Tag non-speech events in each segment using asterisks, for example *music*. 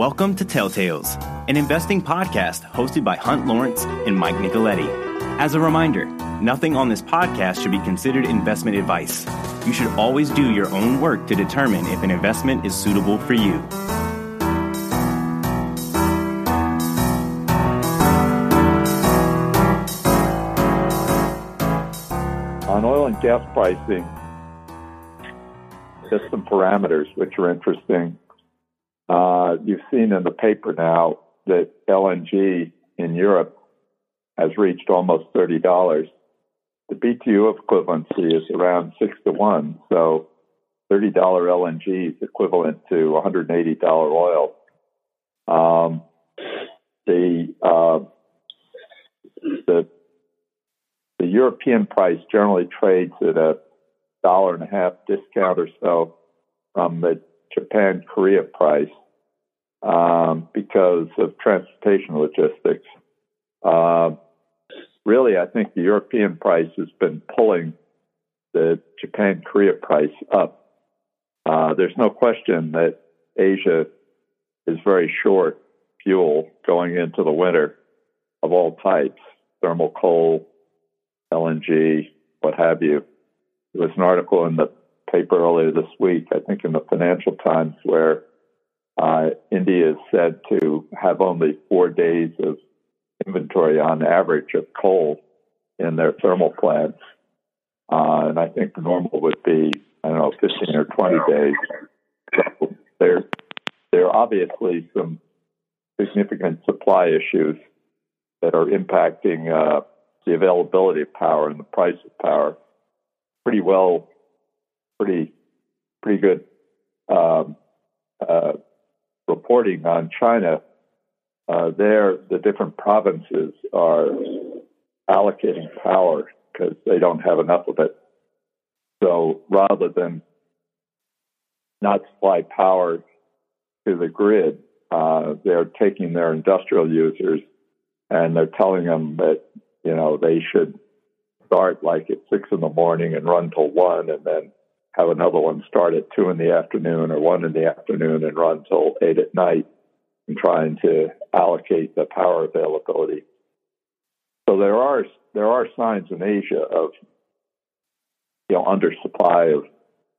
Welcome to Telltales, an investing podcast hosted by Hunt Lawrence and Mike Nicoletti. As a reminder, nothing on this podcast should be considered investment advice. You should always do your own work to determine if an investment is suitable for you. On oil and gas pricing, just some parameters which are interesting. Uh, you've seen in the paper now that LNG in Europe has reached almost $30. The BTU equivalency is around six to one. So $30 LNG is equivalent to $180 oil. Um, the, uh, the, the European price generally trades at a dollar and a half discount or so from the Japan Korea price um, because of transportation logistics. Uh, really, I think the European price has been pulling the Japan Korea price up. Uh, there's no question that Asia is very short fuel going into the winter of all types thermal coal, LNG, what have you. There was an article in the paper earlier this week, I think in the Financial Times, where uh, India is said to have only four days of inventory on average of coal in their thermal plants. Uh, and I think the normal would be, I don't know, 15 or 20 days. So there, there are obviously some significant supply issues that are impacting uh, the availability of power and the price of power. Pretty well, pretty, pretty good um, uh, reporting on China, uh, there the different provinces are allocating power because they don't have enough of it. So rather than not supply power to the grid, uh, they're taking their industrial users and they're telling them that you know they should start like at six in the morning and run till one, and then have another one start at two in the afternoon or one in the afternoon and run till eight at night and trying to allocate the power availability. So there are there are signs in Asia of you know undersupply of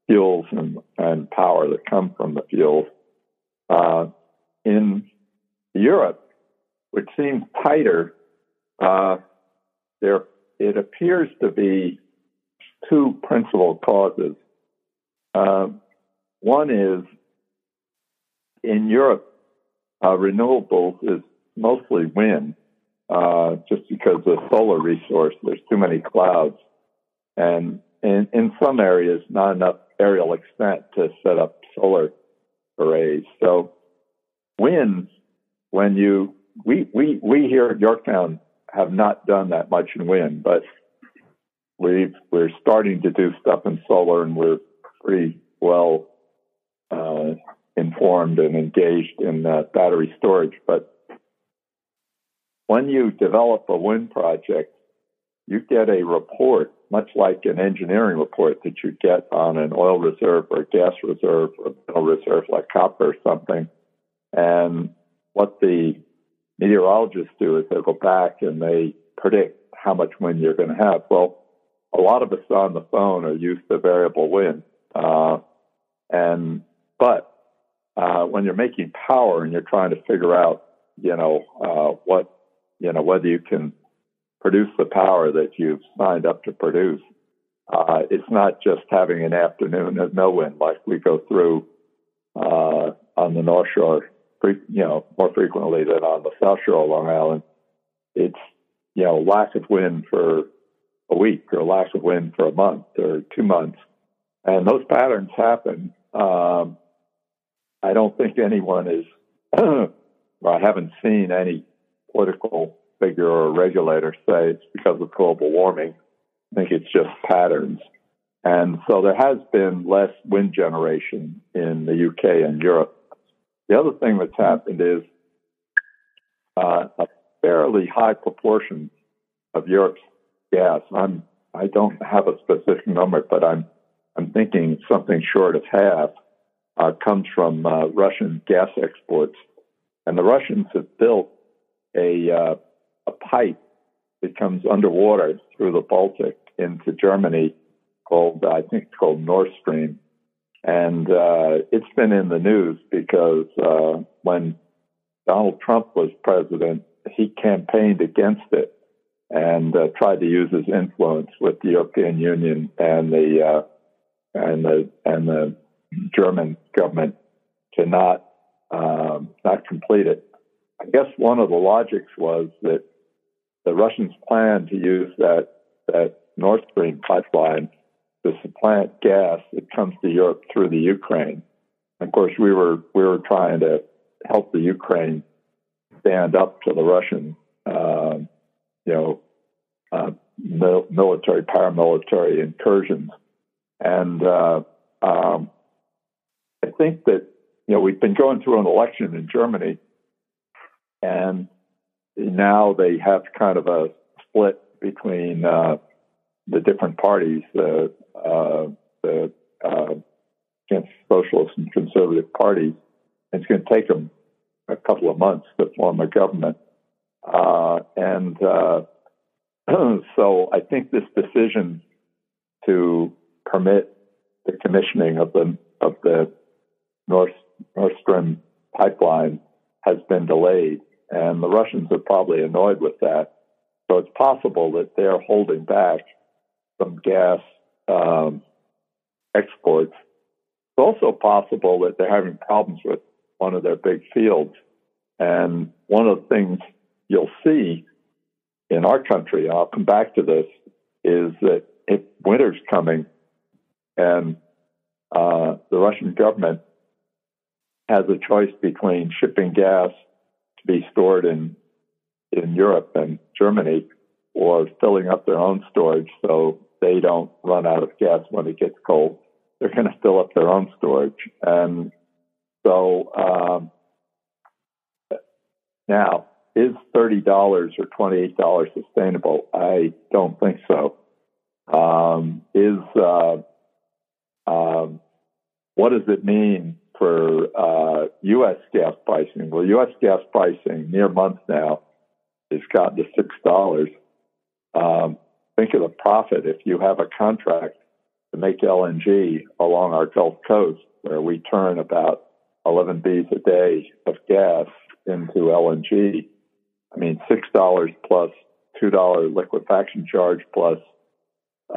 fuels and, and power that come from the fuels. Uh, in Europe, which seems tighter, uh, there it appears to be two principal causes. Uh, one is in Europe, uh, renewables is mostly wind, uh, just because of solar resource. There's too many clouds, and in, in some areas, not enough aerial extent to set up solar arrays. So, wind, when you we we we here at Yorktown have not done that much in wind, but we we're starting to do stuff in solar, and we're pretty well uh, informed and engaged in uh, battery storage. But when you develop a wind project, you get a report, much like an engineering report that you get on an oil reserve or gas reserve or a mineral reserve like copper or something. And what the meteorologists do is they go back and they predict how much wind you're going to have. Well, a lot of us on the phone are used to variable wind. Uh, and but uh, when you're making power and you're trying to figure out, you know, uh, what, you know, whether you can produce the power that you've signed up to produce, uh, it's not just having an afternoon of no wind like we go through uh, on the North Shore, you know, more frequently than on the South Shore of Long Island. It's you know lack of wind for a week or lack of wind for a month or two months, and those patterns happen um, I don't think anyone is, *clears throat* or I haven't seen any political figure or regulator say it's because of global warming. I think it's just patterns. And so there has been less wind generation in the UK and Europe. The other thing that's happened is uh, a fairly high proportion of Europe's gas. I'm I don't have a specific number, but I'm I'm thinking something short of half, uh, comes from uh, Russian gas exports. And the Russians have built a, uh, a pipe that comes underwater through the Baltic into Germany called, I think it's called Nord Stream. And uh, it's been in the news because uh, when Donald Trump was president, he campaigned against it and uh, tried to use his influence with the European Union and the uh, and the and the German government to not um, not complete it. I guess one of the logics was that the Russians planned to use that that Nord Stream pipeline to supplant gas that comes to Europe through the Ukraine. Of course, we were we were trying to help the Ukraine stand up to the Russian, uh, you know, uh, military paramilitary incursions, and uh, um, I think that you know we've been going through an election in Germany, and now they have kind of a split between uh, the different parties, the uh, the uh, socialist and conservative parties. It's going to take them a couple of months to form a government, uh, and uh, *clears throat* so I think this decision to permit the commissioning of the of the North Nord Stream pipeline has been delayed, and the Russians are probably annoyed with that. So it's possible that they're holding back some gas um, exports. It's also possible that they're having problems with one of their big fields. And one of the things you'll see in our country, and I'll come back to this, is that if winter's coming and uh, the Russian government has a choice between shipping gas to be stored in in Europe and Germany or filling up their own storage so they don't run out of gas when it gets cold. They're going to fill up their own storage. And so um, now, is $30 or $28 sustainable? I don't think so. Um, is uh, um, what does it mean for uh, U.S. gas pricing? Well, U.S. gas pricing near month now has gotten to six dollars. Um, think of the profit if you have a contract to make LNG along our Gulf Coast, where we turn about 11 Bs a day of gas into LNG. I mean, six dollars plus two dollar liquefaction charge plus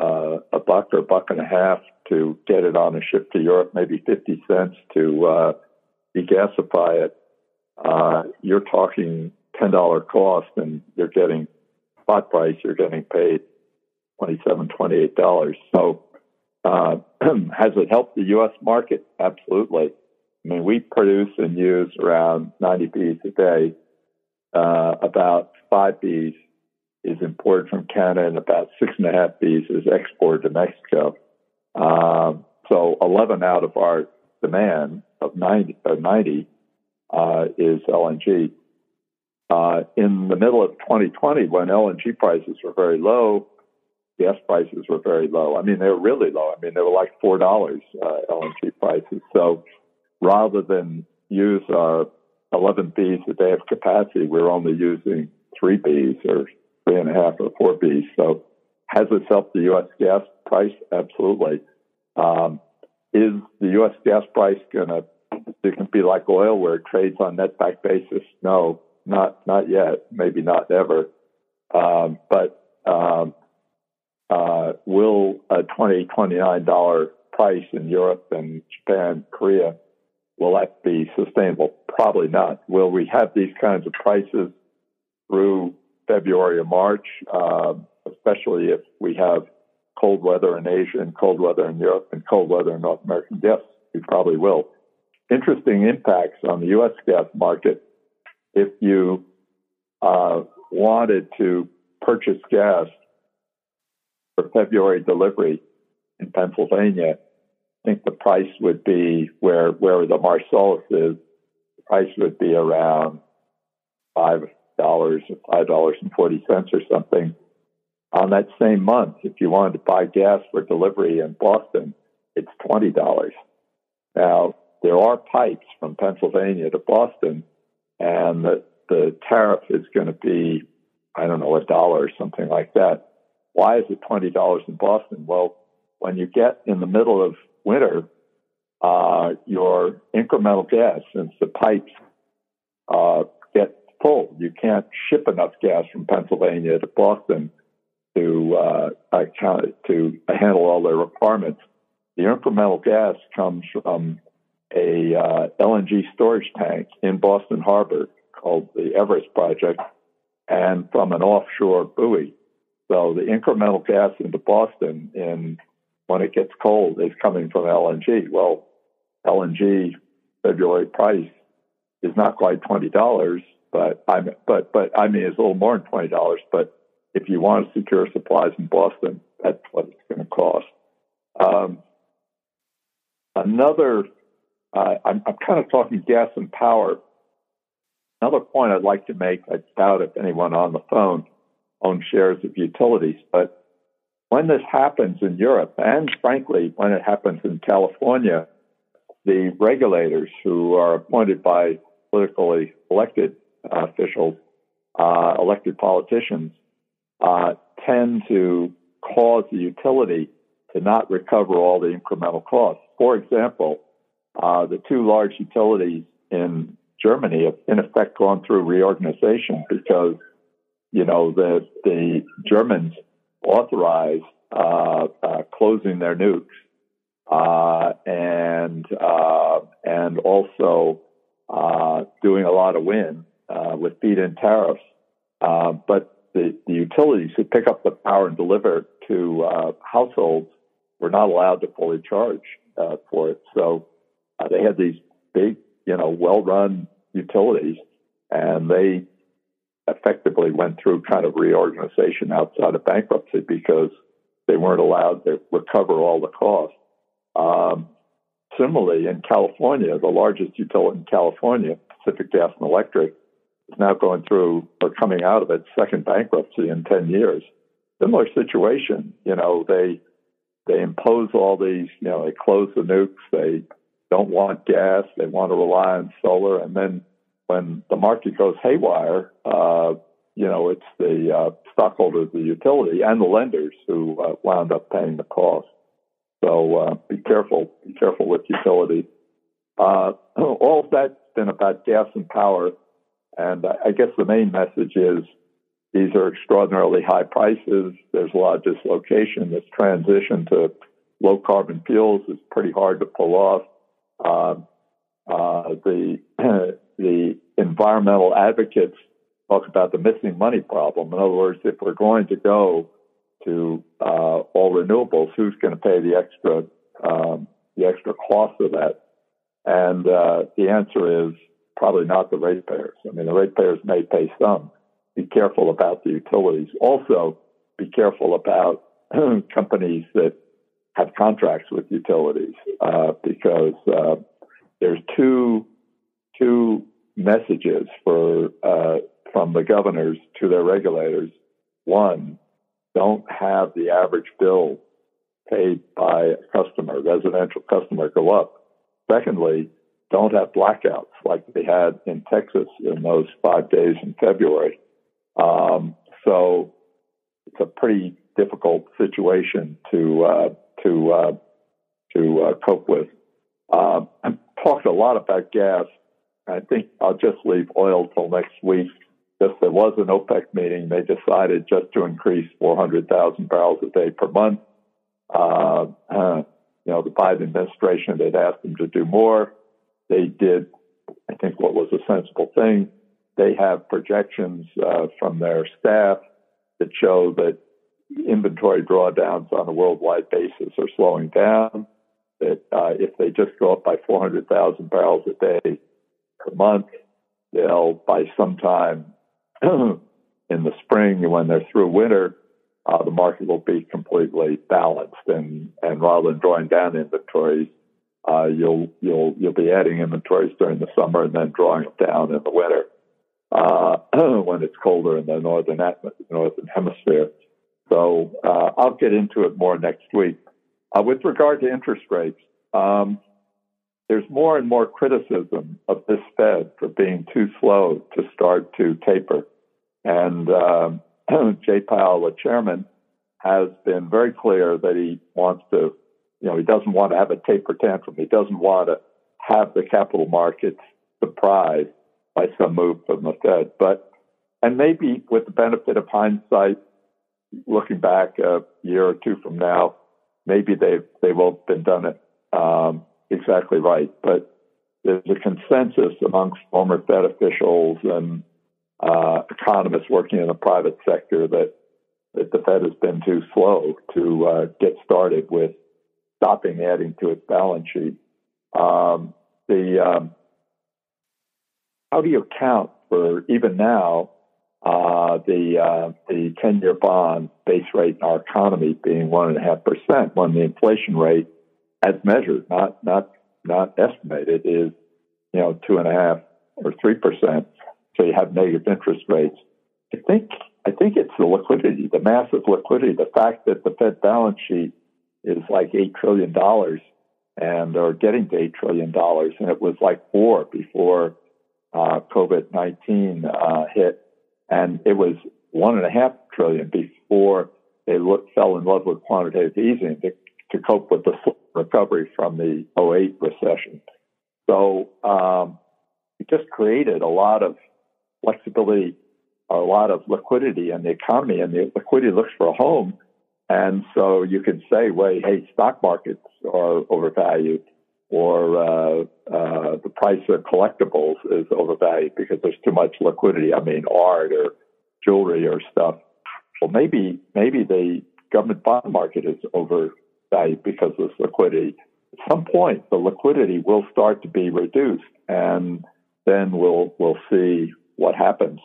uh, a buck or a buck and a half to get it on a ship to Europe, maybe 50 cents to uh, degasify it. Uh, you're talking $10 cost and you're getting spot price, you're getting paid $27, $28. So, uh, *clears throat* has it helped the U.S. market? Absolutely. I mean, we produce and use around 90 Bs a day. Uh, about five Bs is imported from Canada, and about six and a half Bs is exported to Mexico. Um, so 11 out of our demand of 90, uh, 90 uh, is LNG. Uh, in the middle of 2020, when LNG prices were very low, gas prices were very low. I mean, they were really low. I mean, they were like four dollars uh, LNG prices. So rather than use our 11 Bs a day of capacity, we're only using three Bs or three and a half or four Bs. So has this helped the U.S. gas price? Absolutely. Um, is the U.S. gas price going to it can be like oil where it trades on net back basis? No, not not yet. Maybe not ever. Um, but um, uh, will a twenty twenty nine dollar price in Europe and Japan, Korea, will that be sustainable? Probably not. Will we have these kinds of prices through February or March? Uh, especially if we have cold weather in Asia and cold weather in Europe and cold weather in North America? Yes, we probably will. Interesting impacts on the U.S. gas market. If you uh, wanted to purchase gas for February delivery in Pennsylvania, I think the price would be where where the Marcellus is. The price would be around five dollars or five dollars and forty cents or something on that same month, if you wanted to buy gas for delivery in Boston, it's $20. Now, there are pipes from Pennsylvania to Boston, and the, the tariff is going to be, I don't know, a dollar or something like that. Why is it $20 in Boston? Well, when you get in the middle of winter, uh, your incremental gas, since the pipes uh, get you can't ship enough gas from Pennsylvania to Boston to uh, account, to handle all their requirements. The incremental gas comes from a uh, LNG storage tank in Boston Harbor called the Everett Project, and from an offshore buoy. So the incremental gas into Boston in when it gets cold is coming from LNG. Well, LNG February price is not quite twenty dollars, but I but but I mean it's a little more than twenty dollars. But if you want to secure supplies in Boston, that's what it's going to cost. Um, another, uh, I'm, I'm kind of talking gas and power. Another point I'd like to make, I doubt if anyone on the phone owns shares of utilities, but when this happens in Europe, and frankly, when it happens in California, the regulators who are appointed by politically elected officials, uh, elected politicians, uh, tend to cause the utility to not recover all the incremental costs. For example, uh, the two large utilities in Germany have in effect gone through reorganization because, you know, the the Germans authorized uh, uh, closing their nukes uh, and uh, and also uh, doing a lot of wind with feed-in tariffs, but the, the utilities who pick up the power and deliver it to uh, households were not allowed to fully charge uh, for it. So uh, they had these big, you know, well-run utilities, and they effectively went through kind of reorganization outside of bankruptcy because they weren't allowed to recover all the costs. Um, similarly, in California, the largest utility in California, Pacific Gas and Electric, is now going through or coming out of its second bankruptcy in 10 years. Similar situation, you know, they they impose all these, you know, they close the nukes, they don't want gas, they want to rely on solar, and then when the market goes haywire, uh, you know, it's the uh, stockholders the utility and the lenders who uh, wound up paying the cost. So uh, be careful, be careful with utilities. Uh, *clears throat* all of that's been about gas and power. And I guess the main message is these are extraordinarily high prices. There's a lot of dislocation. This transition to low carbon fuels is pretty hard to pull off. Uh, uh, the *clears throat* the environmental advocates talk about the missing money problem. In other words, if we're going to go to uh, all renewables, who's going to pay the extra um, the extra cost of that? And uh, the answer is probably not the ratepayers. I mean, the ratepayers may pay some. Be careful about the utilities. Also, be careful about *clears throat* companies that have contracts with utilities uh, because uh, there's two two messages for uh, from the governors to their regulators. One, don't have the average bill paid by a customer, residential customer, go up. Secondly, don't have blackouts like they had in Texas in those five days in February. Um, so it's a pretty difficult situation to uh, to uh, to uh, cope with. Um, I've talked a lot about gas. I think I'll just leave oil till next week. Just there was an OPEC meeting. They decided just to increase 400,000 barrels a day per month. Uh, uh, you know, the Biden administration had asked them to do more. They did, I think, what was a sensible thing. They have projections uh, from their staff that show that inventory drawdowns on a worldwide basis are slowing down. That uh, if they just go up by 400,000 barrels a day per month, they'll by sometime *clears throat* in the spring when they're through winter, uh, the market will be completely balanced. And, and rather than drawing down inventories, uh, you'll you'll you'll be adding inventories during the summer and then drawing them down in the winter uh, *clears throat* when it's colder in the northern northern hemisphere. So uh, I'll get into it more next week. Uh, with regard to interest rates, um, there's more and more criticism of this Fed for being too slow to start to taper. And um, *clears throat* Jay Powell, the chairman, has been very clear that he wants to, you know, he doesn't want to have a taper tantrum. He doesn't want to have the capital markets surprised by some move from the Fed. But, and maybe with the benefit of hindsight, looking back a year or two from now, maybe they've, they've all been done it um, exactly right. But there's a consensus amongst former Fed officials and uh, economists working in the private sector that that the Fed has been too slow to uh, get started with stopping adding to its balance sheet. Um, the um, how do you account for even now uh, the uh, the ten year bond base rate in our economy being one and a half percent when the inflation rate, as measured, not not not estimated, is you know two and a half or three percent. So you have negative interest rates. I think I think it's the liquidity, the massive liquidity, the fact that the Fed balance sheet is like eight trillion dollars and are getting to eight trillion dollars, and it was like four before uh, COVID nineteen uh, hit, and it was one and a half trillion before they look, fell in love with quantitative easing to, to cope with the recovery from the 08 recession. So um, it just created a lot of flexibility a lot of liquidity in the economy, and the liquidity looks for a home. And so you could say, well, hey, stock markets are overvalued, or uh, uh, the price of collectibles is overvalued because there's too much liquidity. I mean, art or jewelry or stuff. Well, maybe maybe the government bond market is overvalued because of this liquidity. At some point, the liquidity will start to be reduced, and then we'll we'll see what happens.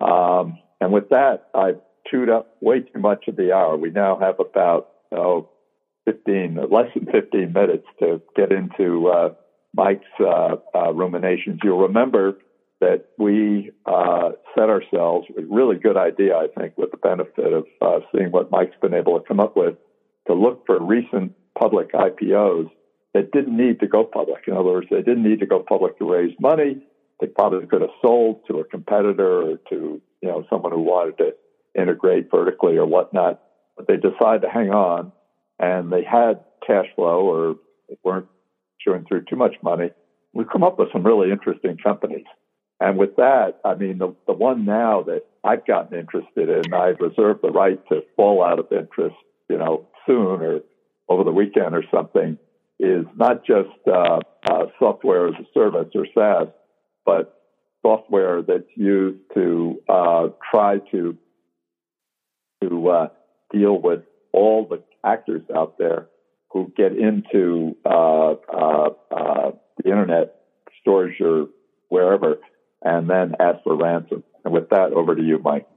Um, and with that, I've chewed up way too much of the hour. We now have about oh, 15, less than 15 minutes to get into uh, Mike's uh, uh, ruminations. You'll remember that we uh, set ourselves a really good idea, I think, with the benefit of uh, seeing what Mike's been able to come up with, to look for recent public IPOs that didn't need to go public. In other words, they didn't need to go public to raise money they probably could have sold to a competitor or to you know someone who wanted to integrate vertically or whatnot. But they decide to hang on, and they had cash flow or weren't chewing through too much money. We've come up with some really interesting companies. And with that, I mean, the, the one now that I've gotten interested in, I've reserved the right to fall out of interest, you know, soon or over the weekend or something, is not just uh, uh, software as a service or SaaS, but software that's used to uh, try to to uh, deal with all the actors out there who get into uh, uh, uh, the internet storage or wherever, and then ask for ransom. And with that, over to you, Mike.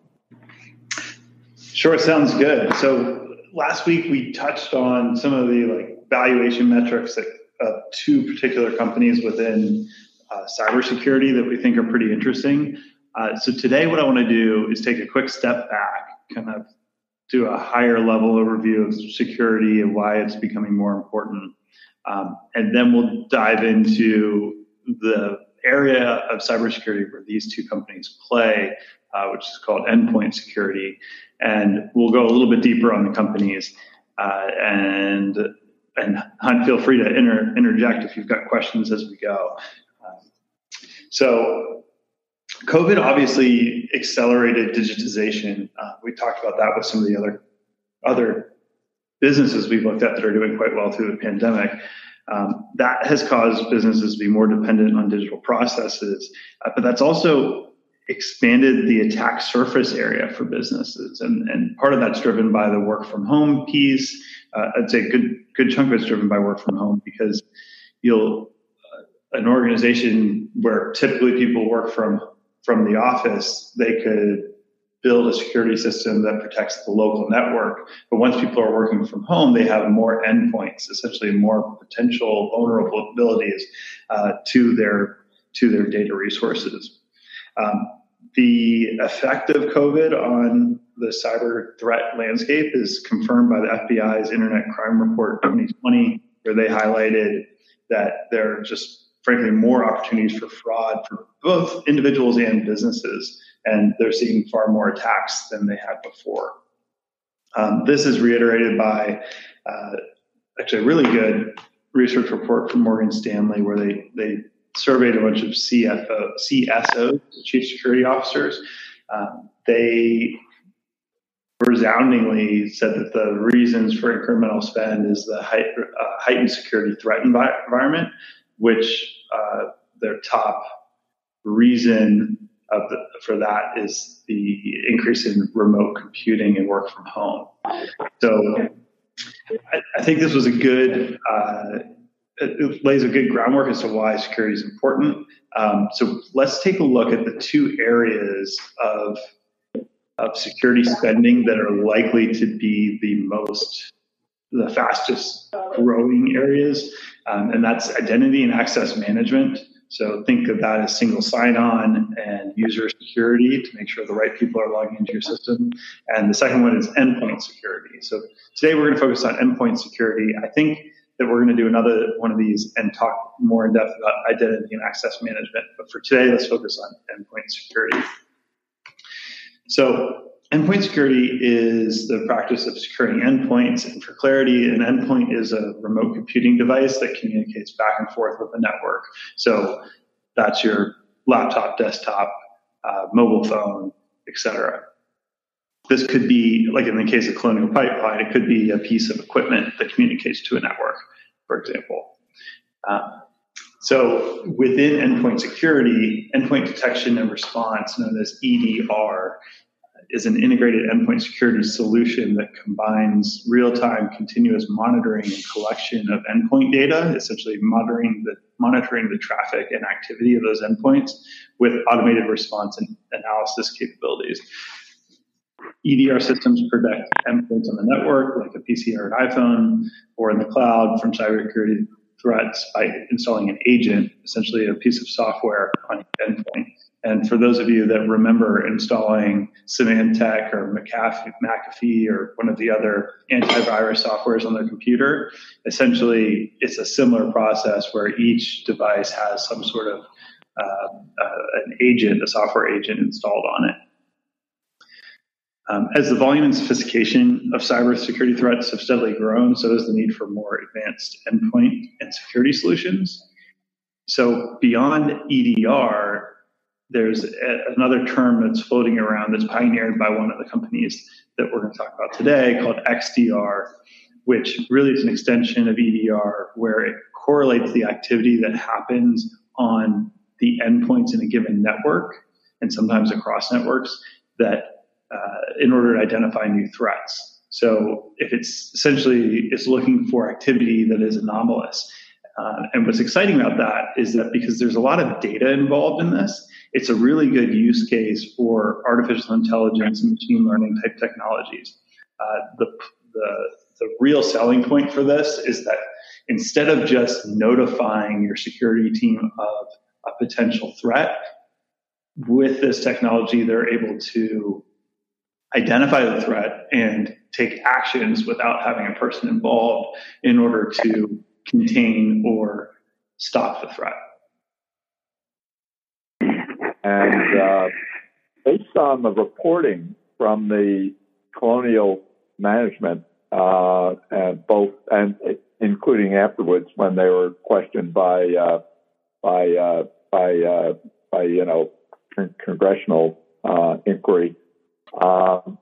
Sure, sounds good. So last week we touched on some of the like valuation metrics uh, two particular companies within uh, cybersecurity that we think are pretty interesting. Uh, so today, what I want to do is take a quick step back, kind of do a higher level overview of security and why it's becoming more important, um, and then we'll dive into the area of cybersecurity where these two companies play, uh, which is called endpoint security, and we'll go a little bit deeper on the companies uh, and and Hunt, feel free to inter- interject if you've got questions as we go. So COVID obviously accelerated digitization. Uh, we talked about that with some of the other other businesses we've looked at that are doing quite well through the pandemic. Um, that has caused businesses to be more dependent on digital processes, uh, but that's also expanded the attack surface area for businesses, and, and part of that's driven by the work from home piece. Uh, I'd say a good good chunk of it's driven by work from home because you'll an organization where typically people work from from the office, they could build a security system that protects the local network. But once people are working from home, they have more endpoints, essentially more potential vulnerabilities uh, to their to their data resources. Um, the effect of COVID on the cyber threat landscape is confirmed by the FBI's Internet Crime Report 2020, where they highlighted that there are just frankly more opportunities for fraud for both individuals and businesses, and they're seeing far more attacks than they had before. Um, this is reiterated by uh, actually a really good research report from Morgan Stanley where they, they surveyed a bunch of CFO, CSOs, chief security officers. Um, they resoundingly said that the reasons for incremental spend is the height, uh, heightened security threat environment, which uh, their top reason the, for that is the increase in remote computing and work from home. So I, I think this was a good, uh, it lays a good groundwork as to why security is important. Um, so let's take a look at the two areas of, of security spending that are likely to be the most, the fastest growing areas, um, and that's identity and access management so think of that as single sign-on and user security to make sure the right people are logging into your system. And the second one is endpoint security. So today we're going to focus on endpoint security. I think that we're going to do another one of these and talk more in depth about identity and access management. But for today, let's focus on endpoint security. So Endpoint security is the practice of securing endpoints. And for clarity, an endpoint is a remote computing device that communicates back and forth with the network. So that's your laptop, desktop, uh, mobile phone, etc. This could be, like in the case of Colonial Pipeline, it could be a piece of equipment that communicates to a network, for example. Uh, so within endpoint security, endpoint detection and response, known as EDR, is an integrated endpoint security solution that combines real-time continuous monitoring and collection of endpoint data, essentially monitoring the monitoring the traffic and activity of those endpoints with automated response and analysis capabilities. EDR systems protect endpoints on the network, like a PC or an iPhone, or in the cloud from cybersecurity threats by installing an agent, essentially a piece of software on each endpoint. And for those of you that remember installing Symantec or McAfee or one of the other antivirus softwares on their computer, essentially it's a similar process where each device has some sort of uh, uh, an agent, a software agent installed on it. Um, as the volume and sophistication of cybersecurity threats have steadily grown, so has the need for more advanced endpoint and security solutions. So beyond EDR, there's a, another term that's floating around that's pioneered by one of the companies that we're going to talk about today called XDR, which really is an extension of EDR where it correlates the activity that happens on the endpoints in a given network and sometimes across networks that uh, in order to identify new threats. So if it's essentially it's looking for activity that is anomalous. Uh, and what's exciting about that is that because there's a lot of data involved in this, it's a really good use case for artificial intelligence and machine learning type technologies. Uh, the, the, the real selling point for this is that instead of just notifying your security team of a potential threat, with this technology, they're able to identify the threat and take actions without having a person involved in order to contain or stop the threat. And uh, based on the reporting from the colonial management, uh, and both and including afterwards when they were questioned by uh, by uh, by uh, by you know con- congressional uh, inquiry, um,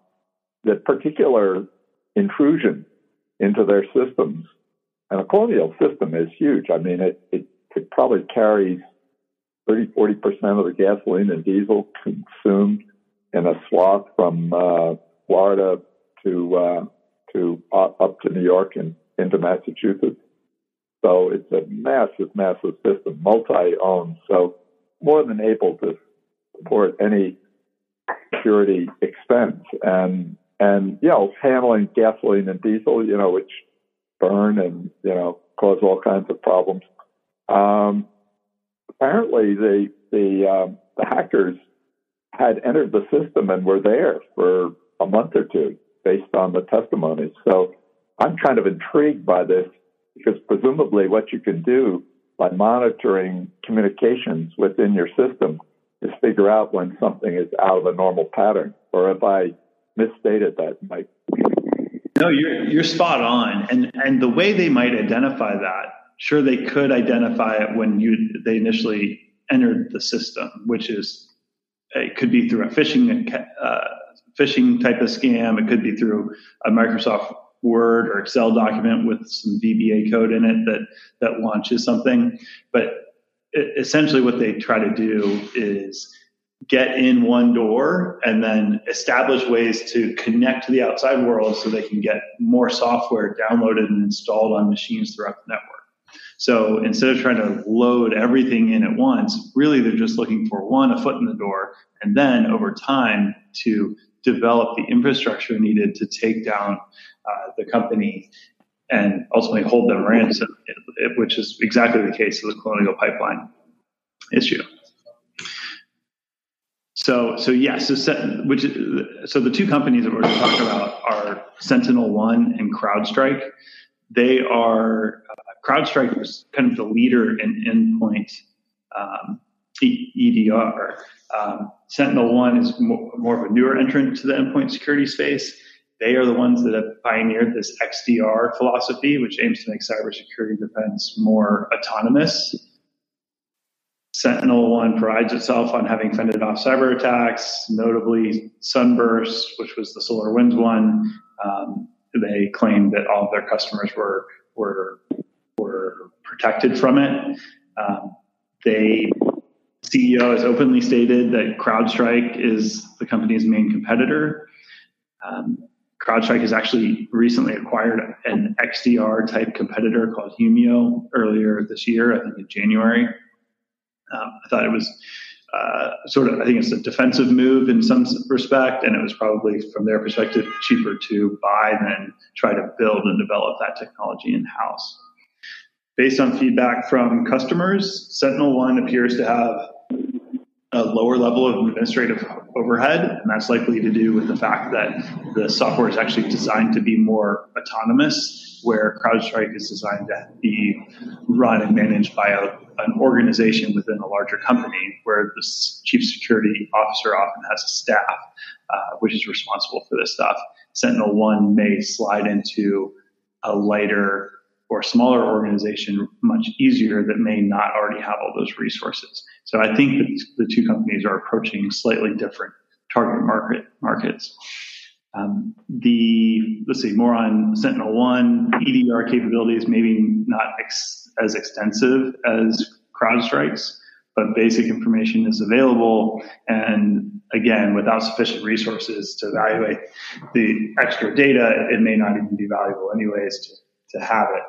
the particular intrusion into their systems, and a colonial system is huge. I mean, it it, it probably carries 30, 40% of the gasoline and diesel consumed in a swath from uh, Florida to uh, to uh, up to New York and into Massachusetts. So it's a massive, massive system, multi-owned. So more than able to support any security expense and and you know handling gasoline and diesel, you know, which burn and you know cause all kinds of problems. Um, apparently the the um, the hackers had entered the system and were there for a month or two based on the testimony. So I'm kind of intrigued by this because presumably what you can do by monitoring communications within your system is figure out when something is out of a normal pattern. Or if I misstated that, Mike? No, you're you're spot on. And and the way they might identify that, sure they could identify it when you they initially entered the system, which is it could be through a phishing uh, phishing type of scam. It could be through a Microsoft Word or Excel document with some VBA code in it that that launches something. But essentially, what they try to do is get in one door and then establish ways to connect to the outside world so they can get more software downloaded and installed on machines throughout the network. So instead of trying to load everything in at once, really they're just looking for one, a foot in the door, and then over time to develop the infrastructure needed to take down uh, the company and ultimately hold them ransom, which is exactly the case of the Colonial Pipeline issue. So, so yes, which so the two companies that we're going to talk about are SentinelOne and CrowdStrike. They are CrowdStrike was kind of the leader in endpoint um, EDR. Um, SentinelOne is more, more, of a newer entrant to the endpoint security space. They are the ones that have pioneered this XDR philosophy, which aims to make cybersecurity defense more autonomous SentinelOne prides itself on having fended off cyber attacks, notably Sunburst, which was the SolarWinds one. Um, they claimed that all of their customers were were were protected from it. Um, they CEO has openly stated that CrowdStrike is the company's main competitor. Um, CrowdStrike has actually recently acquired an XDR type competitor called Humio earlier this year, I think in January. Um, I thought it was uh, sort of, I think it's a defensive move in some respect, and it was probably, from their perspective, cheaper to buy than try to build and develop that technology in house. Based on feedback from customers, SentinelOne appears to have a lower level of administrative overhead, and that's likely to do with the fact that the software is actually designed to be more autonomous, where CrowdStrike is designed to be run and managed by a, an organization within a larger company, where the chief security officer often has a staff uh, which is responsible for this stuff. SentinelOne may slide into a lighter or smaller organization much easier that may not already have all those resources. So I think that the two companies are approaching slightly different target market markets. Um, the let's see more on SentinelOne EDR capabilities, maybe not ex- as extensive as CrowdStrike's, but basic information is available. And again, without sufficient resources to evaluate the extra data, it may not even be valuable anyways to to have it.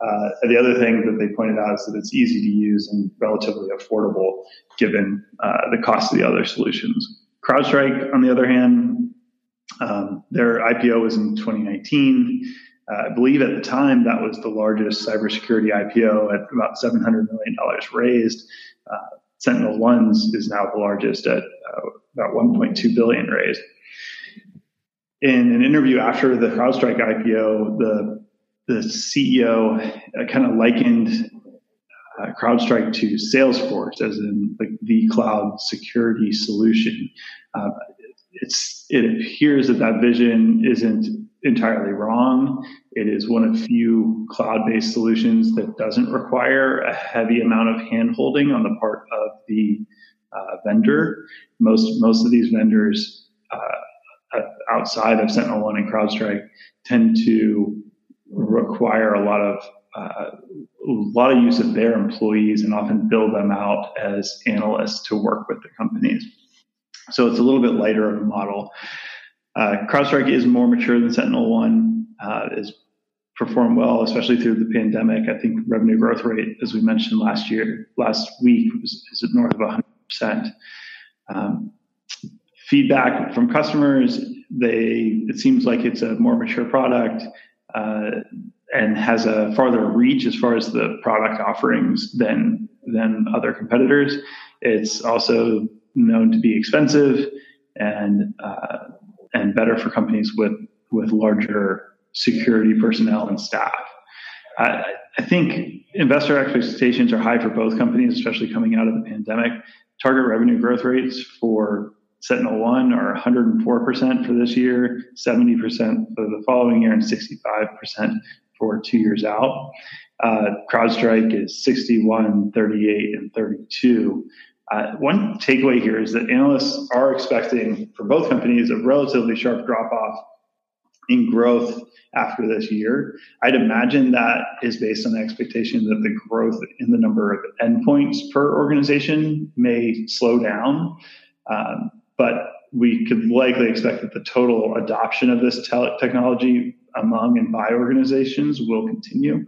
Uh, the other thing that they pointed out is that it's easy to use and relatively affordable given uh, the cost of the other solutions. CrowdStrike, on the other hand, um, their IPO was in 2019. Uh, I believe at the time that was the largest cybersecurity IPO at about $700 million raised. Uh, SentinelOne's is now the largest at uh, about 1.2 billion raised. In an interview after the CrowdStrike IPO, the the CEO uh, kind of likened uh, CrowdStrike to Salesforce as in like the cloud security solution. Uh, it's it appears that that vision isn't entirely wrong. It is one of few cloud-based solutions that doesn't require a heavy amount of handholding on the part of the uh, vendor. Most most of these vendors uh, outside of SentinelOne and CrowdStrike tend to require a lot of uh, a lot of use of their employees and often build them out as analysts to work with the companies. So it's a little bit lighter of a model. Uh, CrowdStrike is more mature than SentinelOne. Uh, is performed well, especially through the pandemic. I think revenue growth rate, as we mentioned last year, last week, was, is north of 100 percent. Um, feedback from customers, they it seems like it's a more mature product uh, and has a farther reach as far as the product offerings than than other competitors. It's also known to be expensive and uh, and better for companies with with larger security personnel and staff. I, I think investor expectations are high for both companies, especially coming out of the pandemic. Target revenue growth rates for SentinelOne are 104% for this year, 70% for the following year, and 65% for two years out. Uh, CrowdStrike is 61, 38, and 32. Uh, one takeaway here is that analysts are expecting for both companies a relatively sharp drop off in growth after this year. I'd imagine that is based on the expectation that the growth in the number of endpoints per organization may slow down. Um, but we could likely expect that the total adoption of this te- technology among and by organizations will continue.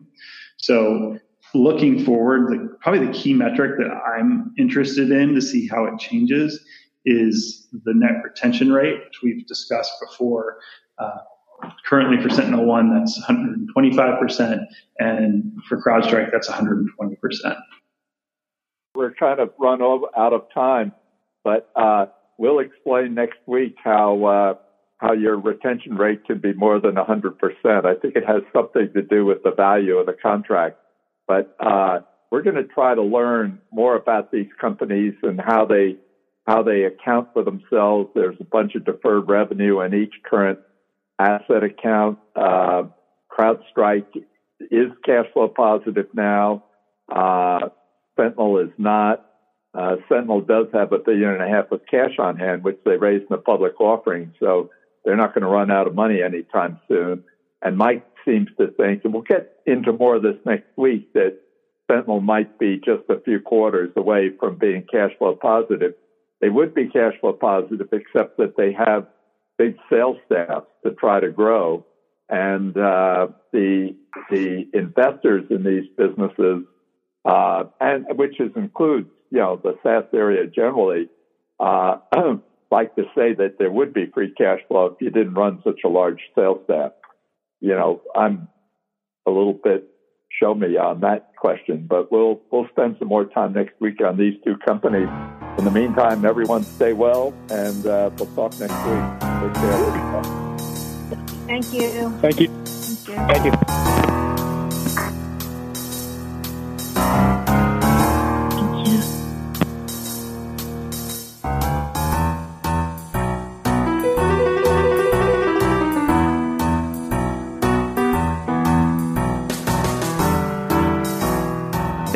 So, looking forward, the, probably the key metric that I'm interested in to see how it changes is the net retention rate, which we've discussed before. Uh, currently for SentinelOne, that's 125%, and for CrowdStrike, that's 120%. We're kind of run out of time, but uh, we'll explain next week how uh, how your retention rate can be more than 100%. I think it has something to do with the value of the contract, but uh, we're going to try to learn more about these companies and how they how they account for themselves. There's a bunch of deferred revenue in each current asset account. Uh, CrowdStrike is cash flow positive now. Uh, Sentinel is not. Uh, Sentinel does have a billion and a half of cash on hand, which they raised in the public offering. So they're not going to run out of money anytime soon. And Mike seems to think, and we'll get into more of this next week, that Sentinel might be just a few quarters away from being cash flow positive. They would be cash flow positive, except that they have big sales staffs to try to grow. And uh, the the investors in these businesses, uh, and which is includes you know the SaaS area generally, uh, *clears throat* like to say that there would be free cash flow if you didn't run such a large sales staff. You know, I'm a little bit show me on that question, but we'll we'll spend some more time next week on these two companies. In the meantime, everyone stay well, and uh, we'll talk next week. Take care. Thank you. Thank you. Thank you. Thank you.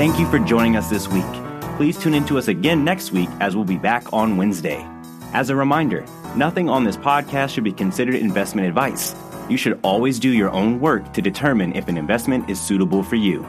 Thank you for joining us this week. Please tune in to us again next week as we'll be back on Wednesday. As a reminder, nothing on this podcast should be considered investment advice. You should always do your own work to determine if an investment is suitable for you.